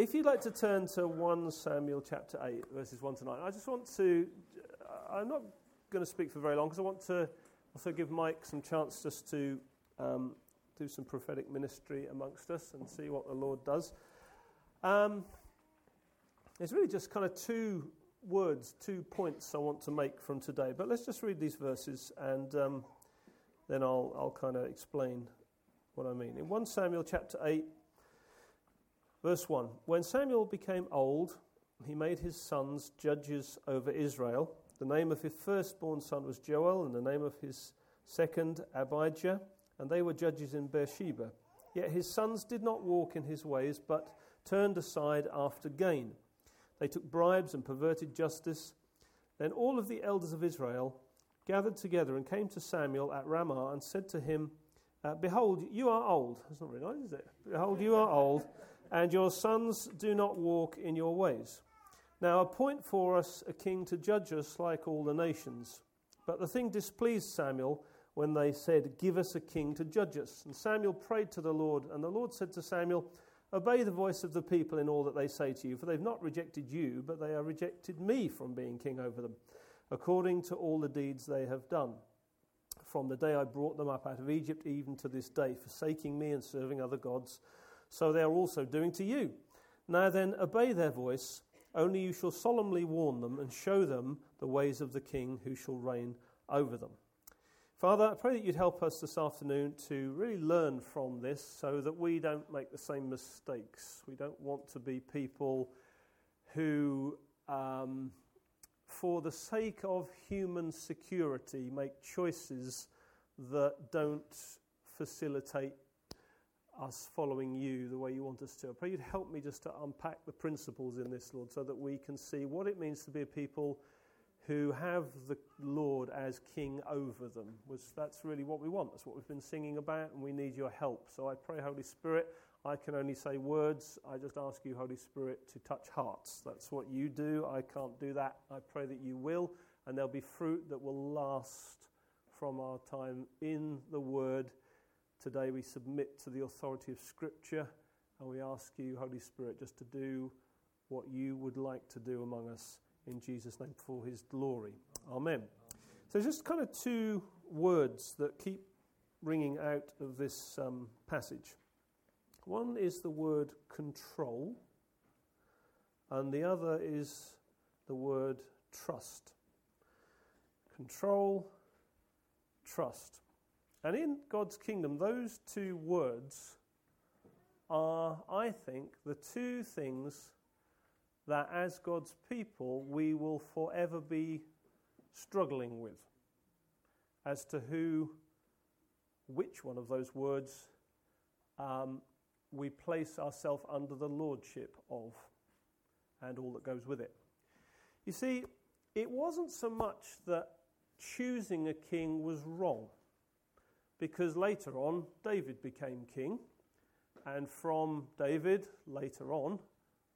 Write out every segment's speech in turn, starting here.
If you'd like to turn to 1 Samuel chapter 8, verses 1 to 9, I just want to, I'm not going to speak for very long because I want to also give Mike some chance just to um, do some prophetic ministry amongst us and see what the Lord does. Um, there's really just kind of two words, two points I want to make from today. But let's just read these verses and um, then I'll, I'll kind of explain what I mean. In 1 Samuel chapter 8, verse 1 When Samuel became old, he made his sons judges over Israel. The name of his firstborn son was Joel, and the name of his second, Abijah, and they were judges in Beersheba. Yet his sons did not walk in his ways, but turned aside after gain. They took bribes and perverted justice. Then all of the elders of Israel gathered together and came to Samuel at Ramah and said to him, uh, Behold, you are old. That's not very nice, is it? Behold, you are old, and your sons do not walk in your ways. Now appoint for us a king to judge us like all the nations. But the thing displeased Samuel when they said, Give us a king to judge us. And Samuel prayed to the Lord, and the Lord said to Samuel, Obey the voice of the people in all that they say to you, for they've not rejected you, but they have rejected me from being king over them, according to all the deeds they have done. From the day I brought them up out of Egypt, even to this day, forsaking me and serving other gods, so they are also doing to you. Now then, obey their voice, only you shall solemnly warn them and show them the ways of the king who shall reign over them. Father, I pray that you'd help us this afternoon to really learn from this so that we don't make the same mistakes. We don't want to be people who, um, for the sake of human security, make choices that don't facilitate us following you the way you want us to. I pray you'd help me just to unpack the principles in this, Lord, so that we can see what it means to be a people who have the Lord as king over them. Was that's really what we want. That's what we've been singing about, and we need your help. So I pray, Holy Spirit. I can only say words. I just ask you, Holy Spirit, to touch hearts. That's what you do. I can't do that. I pray that you will, and there'll be fruit that will last from our time in the Word. Today we submit to the authority of Scripture, and we ask you, Holy Spirit, just to do what you would like to do among us in Jesus' name for his glory. Amen. So, just kind of two words that keep ringing out of this um, passage. One is the word control, and the other is the word trust. Control, trust. And in God's kingdom, those two words are, I think, the two things that as God's people we will forever be struggling with as to who, which one of those words um, we place ourselves under the lordship of and all that goes with it. You see, it wasn't so much that choosing a king was wrong, because later on David became king, and from David later on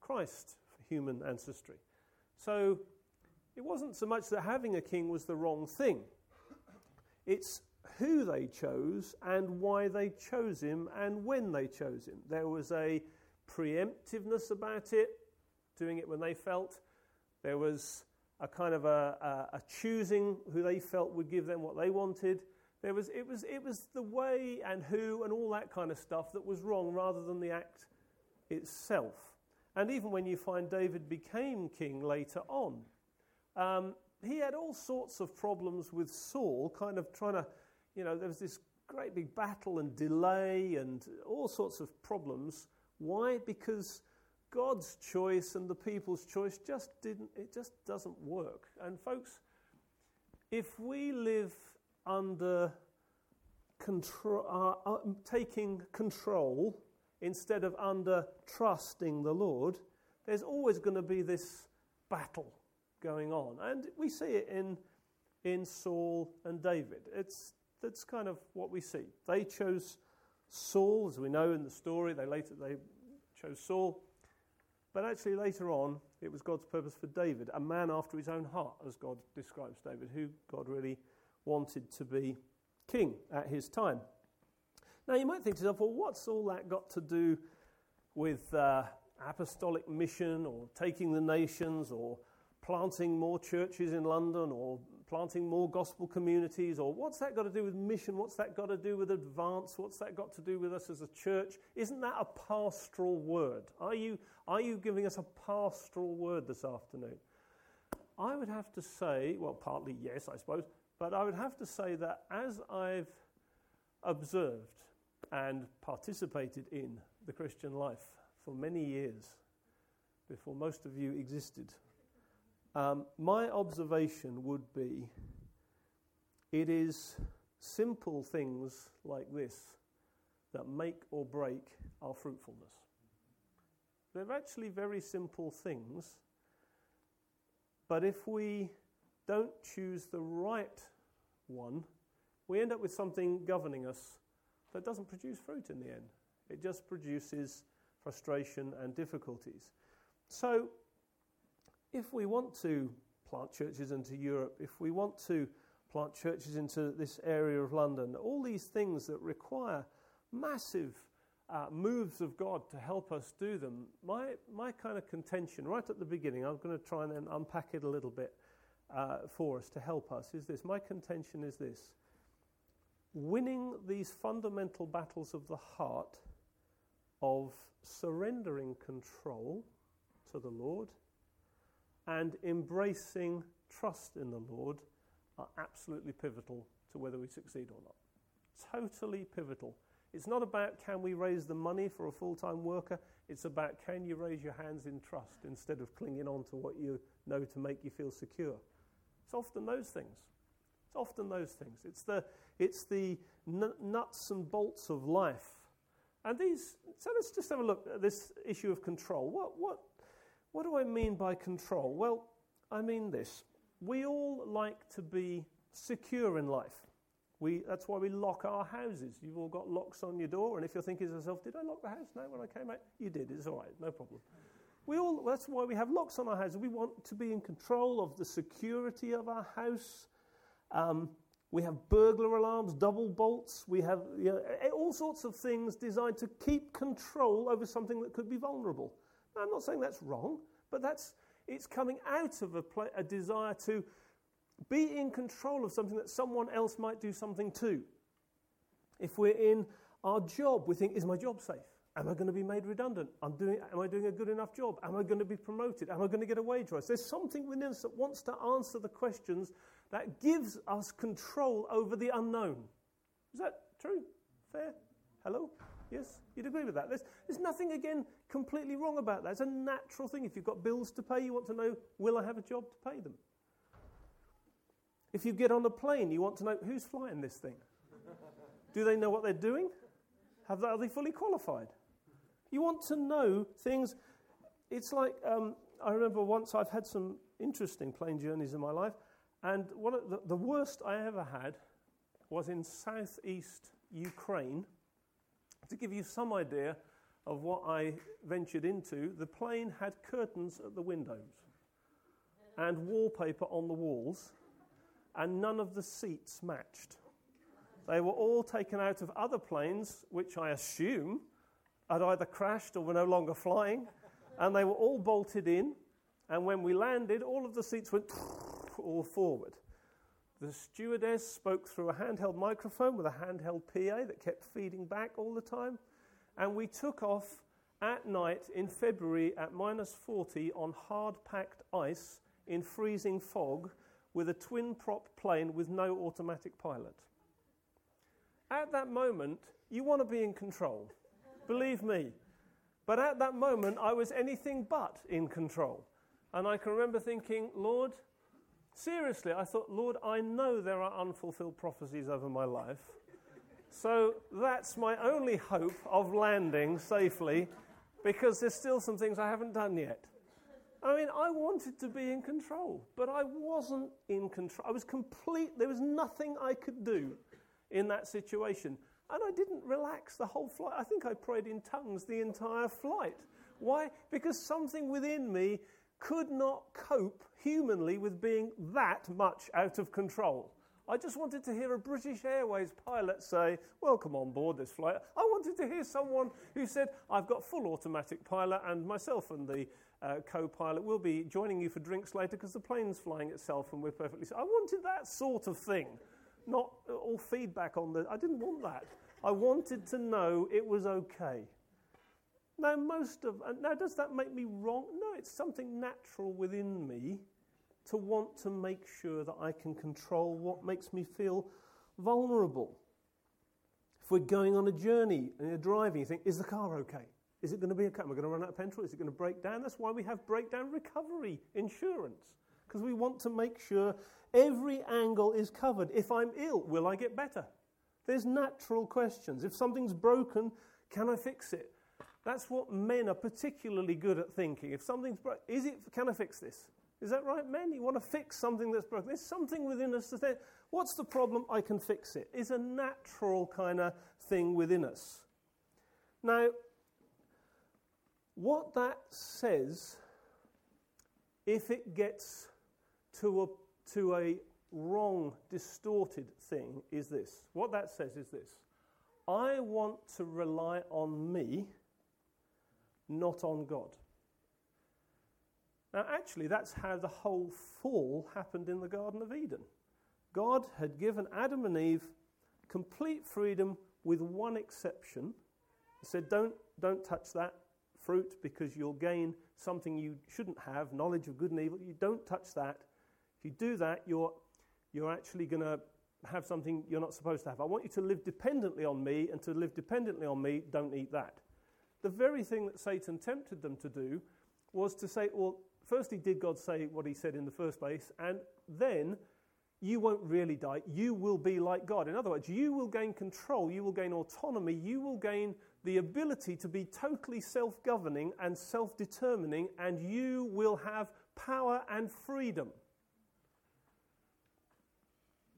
Christ human ancestry. So it wasn't so much that having a king was the wrong thing, it's who they chose and why they chose him and when they chose him. There was a preemptiveness about it, doing it when they felt. There was a kind of a, a, a choosing who they felt would give them what they wanted. There was, it, was, it was the way and who and all that kind of stuff that was wrong rather than the act itself. And even when you find David became king later on, um, he had all sorts of problems with Saul, kind of trying to, you know, there was this great big battle and delay and all sorts of problems. Why? Because God's choice and the people's choice just didn't, it just doesn't work. And folks, if we live under uh, taking control instead of under trusting the Lord, there's always going to be this battle going on. And we see it in, in Saul and David. It's, that's kind of what we see. They chose Saul, as we know in the story, they later they chose Saul. But actually, later on, it was God's purpose for David, a man after his own heart, as God describes David, who God really wanted to be king at his time. Now, you might think to yourself, well, what's all that got to do with uh, apostolic mission or taking the nations or planting more churches in London or planting more gospel communities or what's that got to do with mission? What's that got to do with advance? What's that got to do with us as a church? Isn't that a pastoral word? Are you, are you giving us a pastoral word this afternoon? I would have to say, well, partly yes, I suppose, but I would have to say that as I've observed and participated in the Christian life for many years, before most of you existed, um, my observation would be it is simple things like this that make or break our fruitfulness. They're actually very simple things, but if we don't choose the right one, we end up with something governing us that doesn't produce fruit in the end. It just produces frustration and difficulties. So, if we want to plant churches into Europe, if we want to plant churches into this area of London, all these things that require massive uh, moves of God to help us do them, my, my kind of contention right at the beginning, I'm going to try and unpack it a little bit uh, for us to help us, is this. My contention is this winning these fundamental battles of the heart of surrendering control to the Lord and embracing trust in the Lord are absolutely pivotal to whether we succeed or not. Totally pivotal. It's not about can we raise the money for a full time worker, it's about can you raise your hands in trust instead of clinging on to what you know to make you feel secure. It's often those things. It's often those things. It's the, it's the n- nuts and bolts of life. And these, so let's just have a look at this issue of control. What, what, what do I mean by control? Well, I mean this. We all like to be secure in life. We, that's why we lock our houses. You've all got locks on your door, and if you're thinking to yourself, did I lock the house? No, when I came out, you did. It's all right, no problem. We all, that's why we have locks on our houses. We want to be in control of the security of our house. Um, we have burglar alarms, double bolts. We have you know, all sorts of things designed to keep control over something that could be vulnerable. I'm not saying that's wrong, but that's, it's coming out of a, pl- a desire to be in control of something that someone else might do something to. If we're in our job, we think, is my job safe? Am I going to be made redundant? Doing, am I doing a good enough job? Am I going to be promoted? Am I going to get a wage rise? There's something within us that wants to answer the questions that gives us control over the unknown. Is that true? Fair? Hello? Yes? You'd agree with that. There's, there's nothing, again, completely wrong about that. It's a natural thing. If you've got bills to pay, you want to know, will I have a job to pay them? If you get on a plane, you want to know, who's flying this thing? Do they know what they're doing? Have they, are they fully qualified? You want to know things. It's like, um, I remember once I've had some interesting plane journeys in my life, and one of the, the worst I ever had was in southeast Ukraine to give you some idea of what I ventured into, the plane had curtains at the windows and wallpaper on the walls, and none of the seats matched. They were all taken out of other planes, which I assume had either crashed or were no longer flying, and they were all bolted in. And when we landed, all of the seats went all forward. The stewardess spoke through a handheld microphone with a handheld PA that kept feeding back all the time. And we took off at night in February at minus 40 on hard packed ice in freezing fog with a twin prop plane with no automatic pilot. At that moment, you want to be in control. Believe me. But at that moment, I was anything but in control. And I can remember thinking, Lord, Seriously, I thought, Lord, I know there are unfulfilled prophecies over my life. So that's my only hope of landing safely because there's still some things I haven't done yet. I mean, I wanted to be in control, but I wasn't in control. I was complete, there was nothing I could do in that situation. And I didn't relax the whole flight. I think I prayed in tongues the entire flight. Why? Because something within me could not cope humanly with being that much out of control. I just wanted to hear a British Airways pilot say, Welcome on board this flight. I wanted to hear someone who said, I've got full automatic pilot, and myself and the uh, co pilot will be joining you for drinks later because the plane's flying itself and we're perfectly. I wanted that sort of thing, not all feedback on the. I didn't want that. I wanted to know it was okay. Now, most of. Now, does that make me wrong? No, it's something natural within me to want to make sure that I can control what makes me feel vulnerable. If we're going on a journey and you're driving, you think, is the car okay? Is it going to be okay? Am I going to run out of petrol? Is it going to break down? That's why we have breakdown recovery insurance, because we want to make sure every angle is covered. If I'm ill, will I get better? There's natural questions. If something's broken, can I fix it? That's what men are particularly good at thinking. If something's broken, is it, can I fix this? Is that right, men? You want to fix something that's broken. There's something within us that says, what's the problem? I can fix it. It's a natural kind of thing within us. Now, what that says, if it gets to a, to a wrong, distorted thing, is this. What that says is this I want to rely on me, not on God. Now, actually, that's how the whole fall happened in the Garden of Eden. God had given Adam and Eve complete freedom with one exception. He said, Don't, don't touch that fruit because you'll gain something you shouldn't have knowledge of good and evil. You don't touch that. If you do that, you're, you're actually going to have something you're not supposed to have. I want you to live dependently on me, and to live dependently on me, don't eat that. The very thing that Satan tempted them to do was to say, Well, firstly, did God say what he said in the first place? And then you won't really die. You will be like God. In other words, you will gain control, you will gain autonomy, you will gain the ability to be totally self governing and self determining, and you will have power and freedom.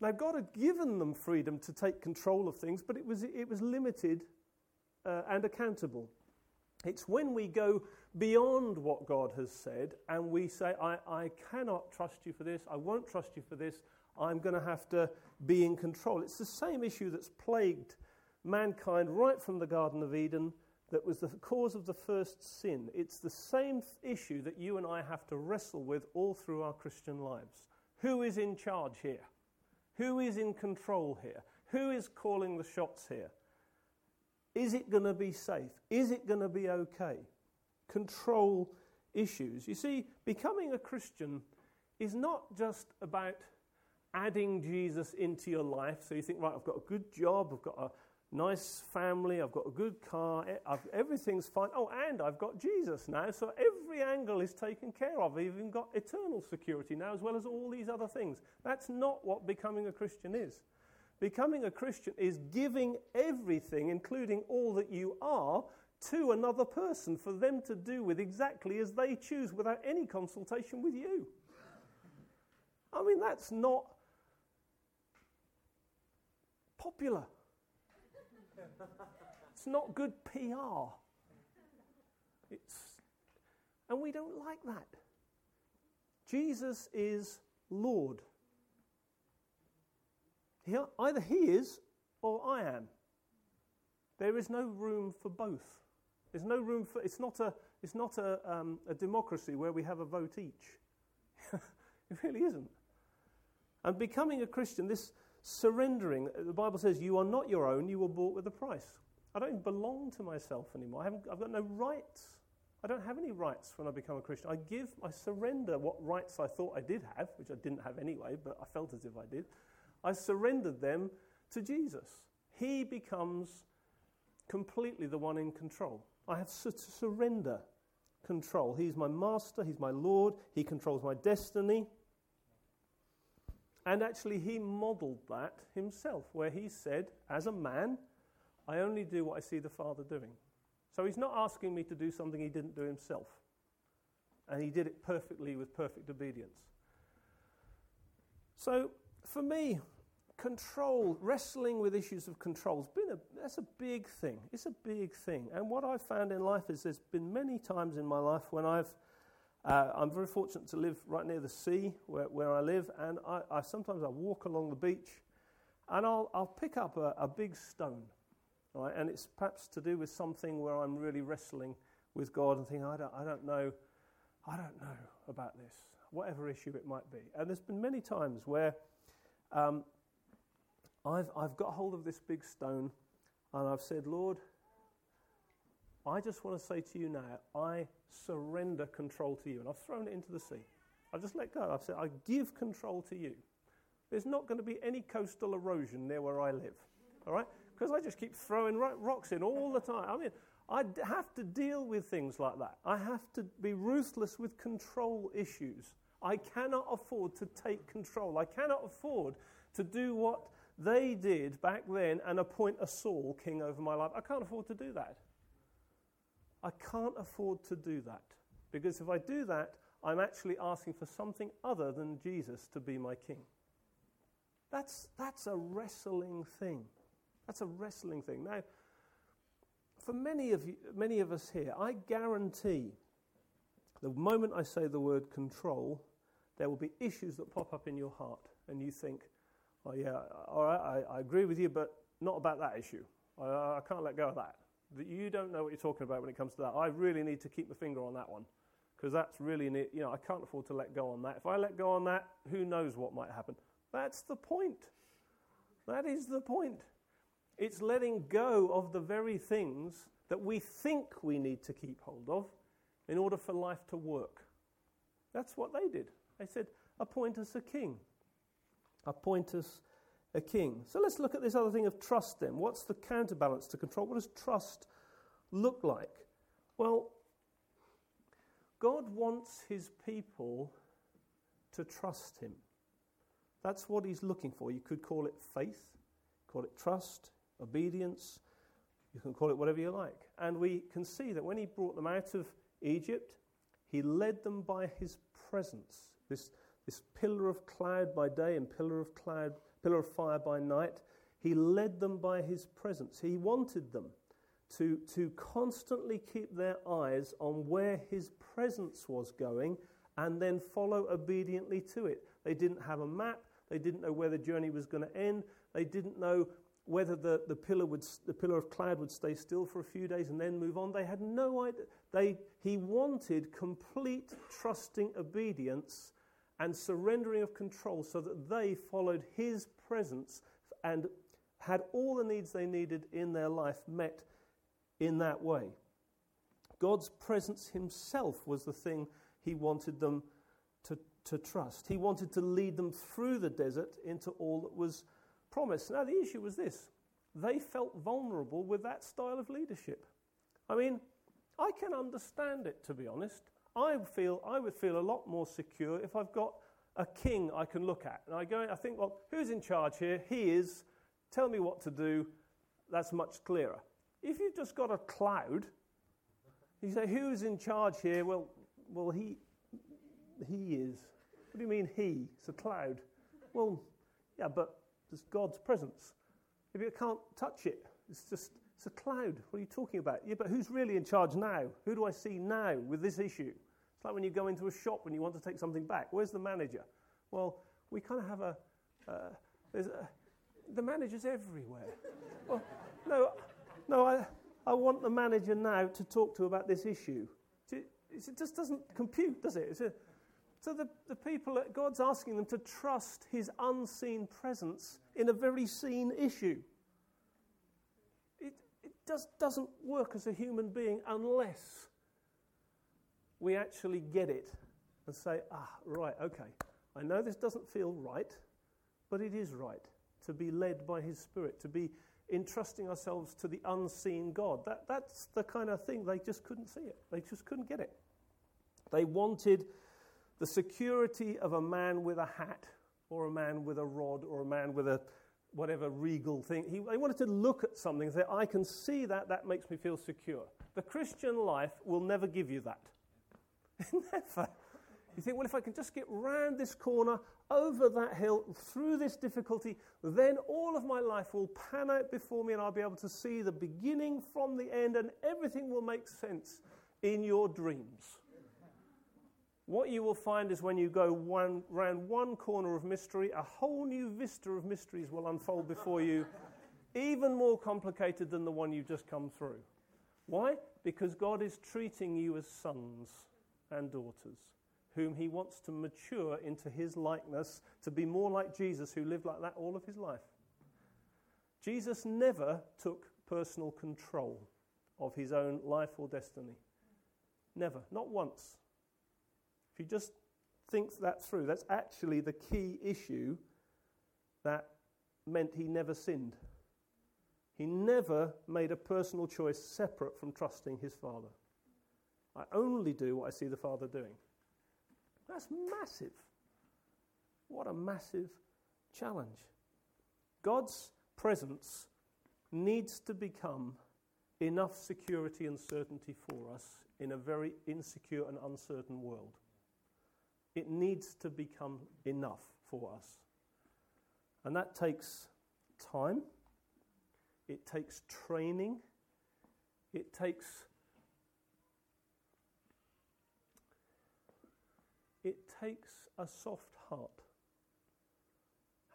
Now, God had given them freedom to take control of things, but it was, it was limited uh, and accountable. It's when we go beyond what God has said and we say, I, I cannot trust you for this, I won't trust you for this, I'm going to have to be in control. It's the same issue that's plagued mankind right from the Garden of Eden that was the cause of the first sin. It's the same issue that you and I have to wrestle with all through our Christian lives. Who is in charge here? Who is in control here? Who is calling the shots here? Is it going to be safe? Is it going to be okay? Control issues. You see, becoming a Christian is not just about adding Jesus into your life. So you think, right, I've got a good job, I've got a nice family, I've got a good car, I've, everything's fine. Oh, and I've got Jesus now, so every angle is taken care of. I've even got eternal security now, as well as all these other things. That's not what becoming a Christian is. Becoming a Christian is giving everything, including all that you are, to another person for them to do with exactly as they choose without any consultation with you. I mean, that's not popular. it's not good PR. It's, and we don't like that. Jesus is Lord. He, either he is or I am. There is no room for both. There's no room for. It's not a. It's not a, um, a democracy where we have a vote each. it really isn't. And becoming a Christian, this surrendering, the Bible says, "You are not your own. You were bought with a price." I don't belong to myself anymore. I haven't, I've got no rights. I don't have any rights when I become a Christian. I give, I surrender what rights I thought I did have, which I didn't have anyway, but I felt as if I did. I surrendered them to Jesus. He becomes completely the one in control. I have to surrender control. He's my master, He's my Lord, He controls my destiny. And actually, He modeled that Himself, where He said, as a man, I only do what I see the Father doing. So He's not asking me to do something He didn't do Himself. And He did it perfectly with perfect obedience. So, for me, control, wrestling with issues of control, has been a, that's a big thing. It's a big thing. And what I've found in life is there's been many times in my life when I've Uh, I'm very fortunate to live right near the sea where, where I live, and I, I sometimes I walk along the beach, and I'll, I'll pick up a, a big stone, right? And it's perhaps to do with something where I'm really wrestling with God and thinking, I don't, I don't know, I don't know about this, whatever issue it might be. And there's been many times where um, I've, I've got hold of this big stone, and I've said, Lord, I just want to say to you now, I surrender control to you. And I've thrown it into the sea. I've just let go. I've said, I give control to you. There's not going to be any coastal erosion near where I live. All right? Because I just keep throwing rocks in all the time. I mean, I have to deal with things like that. I have to be ruthless with control issues. I cannot afford to take control. I cannot afford to do what they did back then and appoint a Saul king over my life. I can't afford to do that. I can't afford to do that. Because if I do that, I'm actually asking for something other than Jesus to be my king. That's, that's a wrestling thing. That's a wrestling thing. Now, for many of, you, many of us here, I guarantee the moment I say the word control, there will be issues that pop up in your heart, and you think, oh, yeah, all right, I, I agree with you, but not about that issue. I, I can't let go of that that you don't know what you're talking about when it comes to that. I really need to keep my finger on that one because that's really, neat. you know, I can't afford to let go on that. If I let go on that, who knows what might happen? That's the point. That is the point. It's letting go of the very things that we think we need to keep hold of in order for life to work. That's what they did. They said, appoint us a king. Appoint us a king. So let's look at this other thing of trust then. What's the counterbalance to control? What does trust look like? Well, God wants his people to trust him. That's what he's looking for. You could call it faith, call it trust, obedience. You can call it whatever you like. And we can see that when he brought them out of Egypt, he led them by his presence. This, this pillar of cloud by day and pillar of cloud pillar of fire by night. He led them by his presence. He wanted them to, to constantly keep their eyes on where his presence was going and then follow obediently to it. They didn't have a map. They didn't know where the journey was going to end. They didn't know whether the, the, pillar would, the pillar of cloud would stay still for a few days and then move on. They had no idea. They, he wanted complete trusting obedience and surrendering of control so that they followed his presence and had all the needs they needed in their life met in that way. God's presence himself was the thing he wanted them to, to trust. He wanted to lead them through the desert into all that was promised. Now, the issue was this they felt vulnerable with that style of leadership. I mean, I can understand it, to be honest. I feel I would feel a lot more secure if I've got a king I can look at. And I go, I think, well, who's in charge here? He is. Tell me what to do. That's much clearer. If you've just got a cloud, you say, who's in charge here? Well, well, he, he is. What do you mean he? It's a cloud. Well, yeah, but there's God's presence. If you can't touch it, it's just it's a cloud. What are you talking about? Yeah, but who's really in charge now? Who do I see now with this issue? It's like when you go into a shop and you want to take something back. Where's the manager? Well, we kind of have a. Uh, there's a, the manager's everywhere. well, no, no, I, I want the manager now to talk to about this issue. It just doesn't compute, does it? A, so the, the people, God's asking them to trust his unseen presence in a very seen issue. It, it just doesn't work as a human being unless we actually get it and say, ah, right, okay, I know this doesn't feel right, but it is right to be led by His Spirit, to be entrusting ourselves to the unseen God. That, that's the kind of thing they just couldn't see it. They just couldn't get it. They wanted the security of a man with a hat or a man with a rod or a man with a whatever regal thing. He, they wanted to look at something and say, I can see that, that makes me feel secure. The Christian life will never give you that. Never. You think, well, if I can just get round this corner, over that hill, through this difficulty, then all of my life will pan out before me and I'll be able to see the beginning from the end and everything will make sense in your dreams. What you will find is when you go one, round one corner of mystery, a whole new vista of mysteries will unfold before you, even more complicated than the one you've just come through. Why? Because God is treating you as sons and daughters, whom He wants to mature into His likeness, to be more like Jesus, who lived like that all of His life. Jesus never took personal control of His own life or destiny. Never, not once. If you just think that through, that's actually the key issue that meant he never sinned. He never made a personal choice separate from trusting his Father. I only do what I see the Father doing. That's massive. What a massive challenge. God's presence needs to become enough security and certainty for us in a very insecure and uncertain world. It needs to become enough for us. And that takes time, it takes training, it takes it takes a soft heart.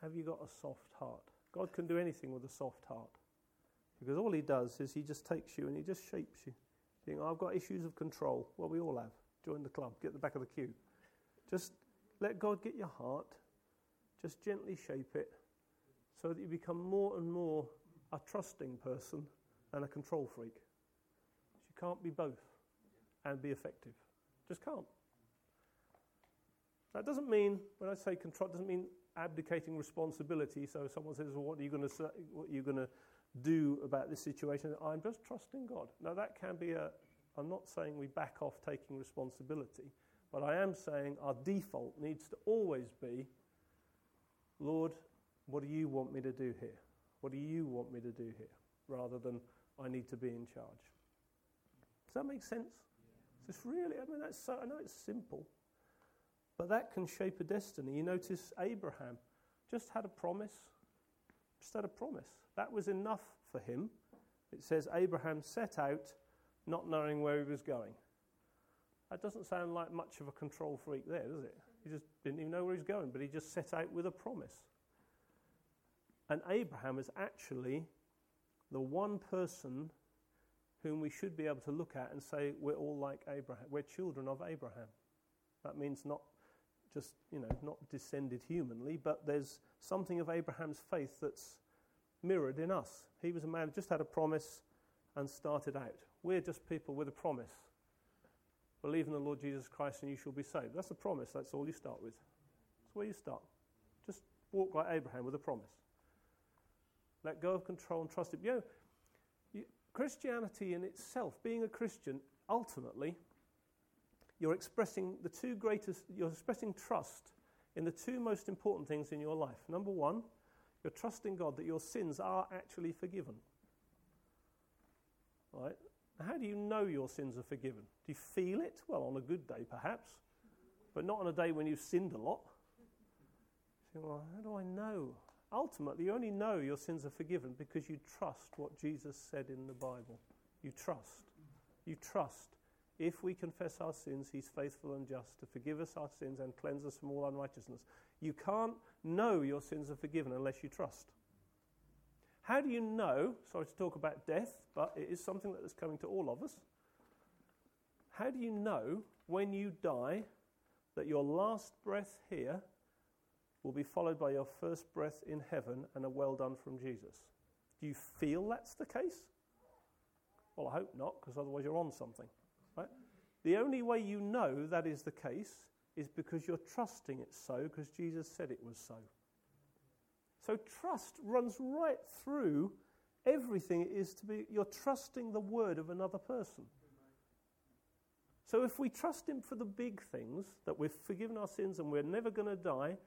Have you got a soft heart? God can do anything with a soft heart. Because all he does is he just takes you and he just shapes you. You think, oh, I've got issues of control. Well, we all have. Join the club, get the back of the queue. Just let God get your heart, just gently shape it so that you become more and more a trusting person and a control freak. You can't be both and be effective. Just can't. That doesn't mean, when I say control, doesn't mean abdicating responsibility. So someone says, well, what are you going to say, what are you going to do about this situation? I'm just trusting God. Now that can be a, I'm not saying we back off taking responsibility, but I am saying our default needs to always be Lord, what do you want me to do here? What do you want me to do here? Rather than I need to be in charge. Does that make sense? Yeah. It's really, I mean, that's so, I know it's simple, but that can shape a destiny. You notice Abraham just had a promise, just had a promise. That was enough for him. It says Abraham set out not knowing where he was going. That doesn't sound like much of a control freak there, does it? He just didn't even know where he's going, but he just set out with a promise. And Abraham is actually the one person whom we should be able to look at and say, we're all like Abraham. We're children of Abraham. That means not just, you know, not descended humanly, but there's something of Abraham's faith that's mirrored in us. He was a man who just had a promise and started out. We're just people with a promise. Believe in the Lord Jesus Christ and you shall be saved. That's a promise. That's all you start with. That's where you start. Just walk like Abraham with a promise. Let go of control and trust Him. You know, you, Christianity in itself, being a Christian, ultimately, you're expressing the two greatest, you're expressing trust in the two most important things in your life. Number one, you're trusting God that your sins are actually forgiven. Right? How do you know your sins are forgiven? Do you feel it? Well, on a good day, perhaps, but not on a day when you've sinned a lot. You well, how do I know? Ultimately, you only know your sins are forgiven because you trust what Jesus said in the Bible. You trust. You trust. If we confess our sins, He's faithful and just to forgive us our sins and cleanse us from all unrighteousness. You can't know your sins are forgiven unless you trust. How do you know? Sorry to talk about death, but it is something that is coming to all of us. How do you know when you die that your last breath here will be followed by your first breath in heaven and a well done from Jesus? Do you feel that's the case? Well, I hope not, because otherwise you're on something. Right? The only way you know that is the case is because you're trusting it so, because Jesus said it was so. So trust runs right through everything it is to be. You're trusting the word of another person. So if we trust him for the big things, that we've forgiven our sins and we're never going to die,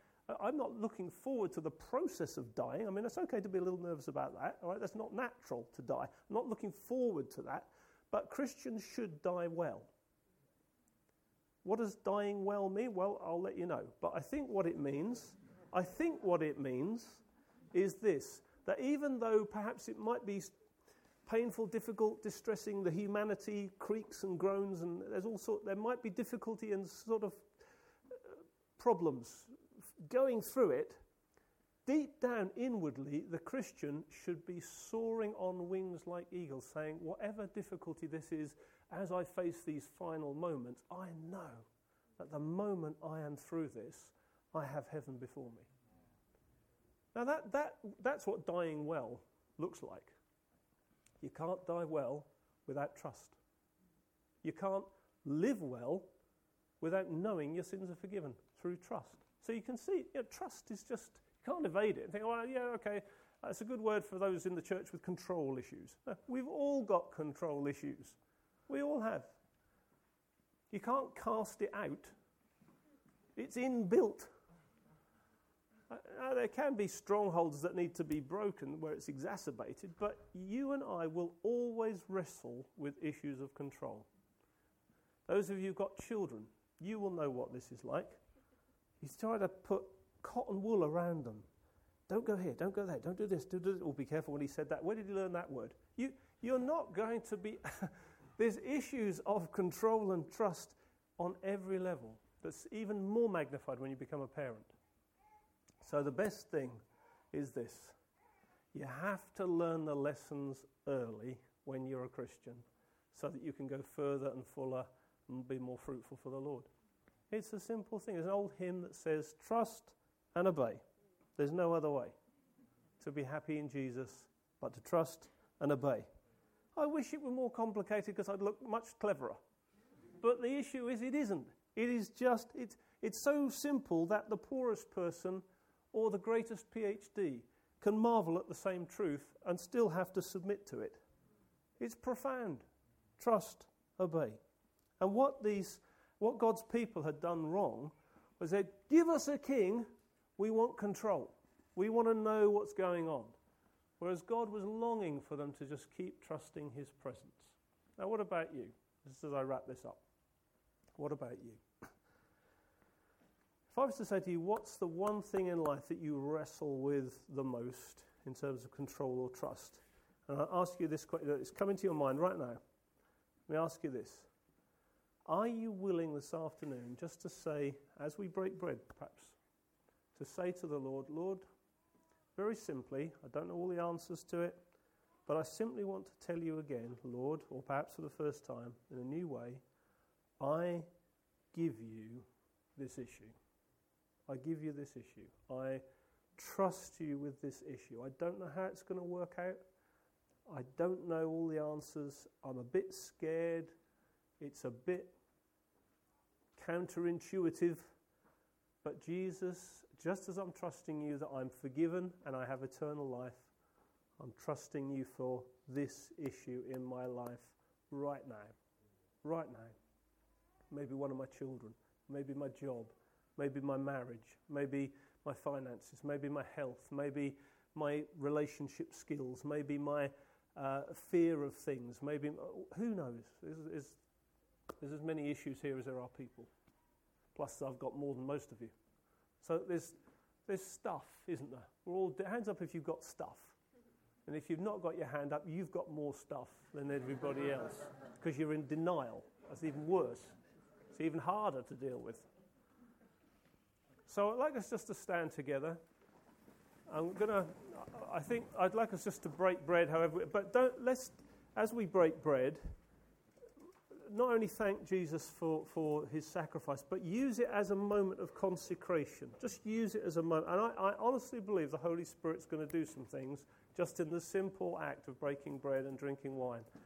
I'm not looking forward to the process of dying. I mean, it's okay to be a little nervous about that. All right, that's not natural to die. I'm not looking forward to that. But Christians should die well. What does dying well mean? Well, I'll let you know. But I think what it means, I think what it means is this that even though perhaps it might be painful, difficult, distressing. The humanity creaks and groans, and there's all sort. There might be difficulty and sort of uh, problems going through it. Deep down, inwardly, the Christian should be soaring on wings like eagles, saying, Whatever difficulty this is, as I face these final moments, I know that the moment I am through this, I have heaven before me. Now, that, that, that's what dying well looks like. You can't die well without trust. You can't live well without knowing your sins are forgiven through trust. So you can see, you know, trust is just, you can't evade it think, well, yeah, okay, that's a good word for those in the church with control issues. No, we've all got control issues. We all have. You can't cast it out, it's inbuilt. Uh, there can be strongholds that need to be broken where it's exacerbated, but you and I will always wrestle with issues of control. Those of you who've got children, you will know what this is like. He's trying to put cotton wool around them. Don't go here, don't go there, don't do this, do this. Oh, be careful when he said that. Where did he learn that word? You, you're not going to be. There's issues of control and trust on every level that's even more magnified when you become a parent. So the best thing is this you have to learn the lessons early when you're a Christian so that you can go further and fuller and be more fruitful for the Lord. It's a simple thing. There's an old hymn that says, Trust and obey. There's no other way to be happy in Jesus but to trust and obey. I wish it were more complicated because I'd look much cleverer. But the issue is, it isn't. It is just, it's, it's so simple that the poorest person or the greatest PhD can marvel at the same truth and still have to submit to it. It's profound. Trust, obey. And what these what God's people had done wrong was they give us a king, we want control. We want to know what's going on. Whereas God was longing for them to just keep trusting his presence. Now, what about you? Just as I wrap this up. What about you? If I was to say to you, what's the one thing in life that you wrestle with the most in terms of control or trust? And I ask you this question, it's coming to your mind right now. Let me ask you this. Are you willing this afternoon just to say, as we break bread, perhaps, to say to the Lord, Lord, very simply, I don't know all the answers to it, but I simply want to tell you again, Lord, or perhaps for the first time in a new way, I give you this issue. I give you this issue. I trust you with this issue. I don't know how it's going to work out. I don't know all the answers. I'm a bit scared. It's a bit counterintuitive. But Jesus, just as I'm trusting you that I'm forgiven and I have eternal life, I'm trusting you for this issue in my life right now. Right now. Maybe one of my children, maybe my job, maybe my marriage, maybe my finances, maybe my health, maybe my relationship skills, maybe my uh, fear of things, maybe, who knows? There's, there's, there's as many issues here as there are people. Plus, I've got more than most of you. So there's, there's stuff, isn't there? We're all, hands up if you've got stuff. And if you've not got your hand up, you've got more stuff than everybody else because you're in denial. That's even worse. It's even harder to deal with. So I'd like us just to stand together. I'm to, I think I'd like us just to break bread, however, but don't, let's, as we break bread, not only thank Jesus for, for his sacrifice, but use it as a moment of consecration. Just use it as a moment. And I, I honestly believe the Holy Spirit's going to do some things just in the simple act of breaking bread and drinking wine.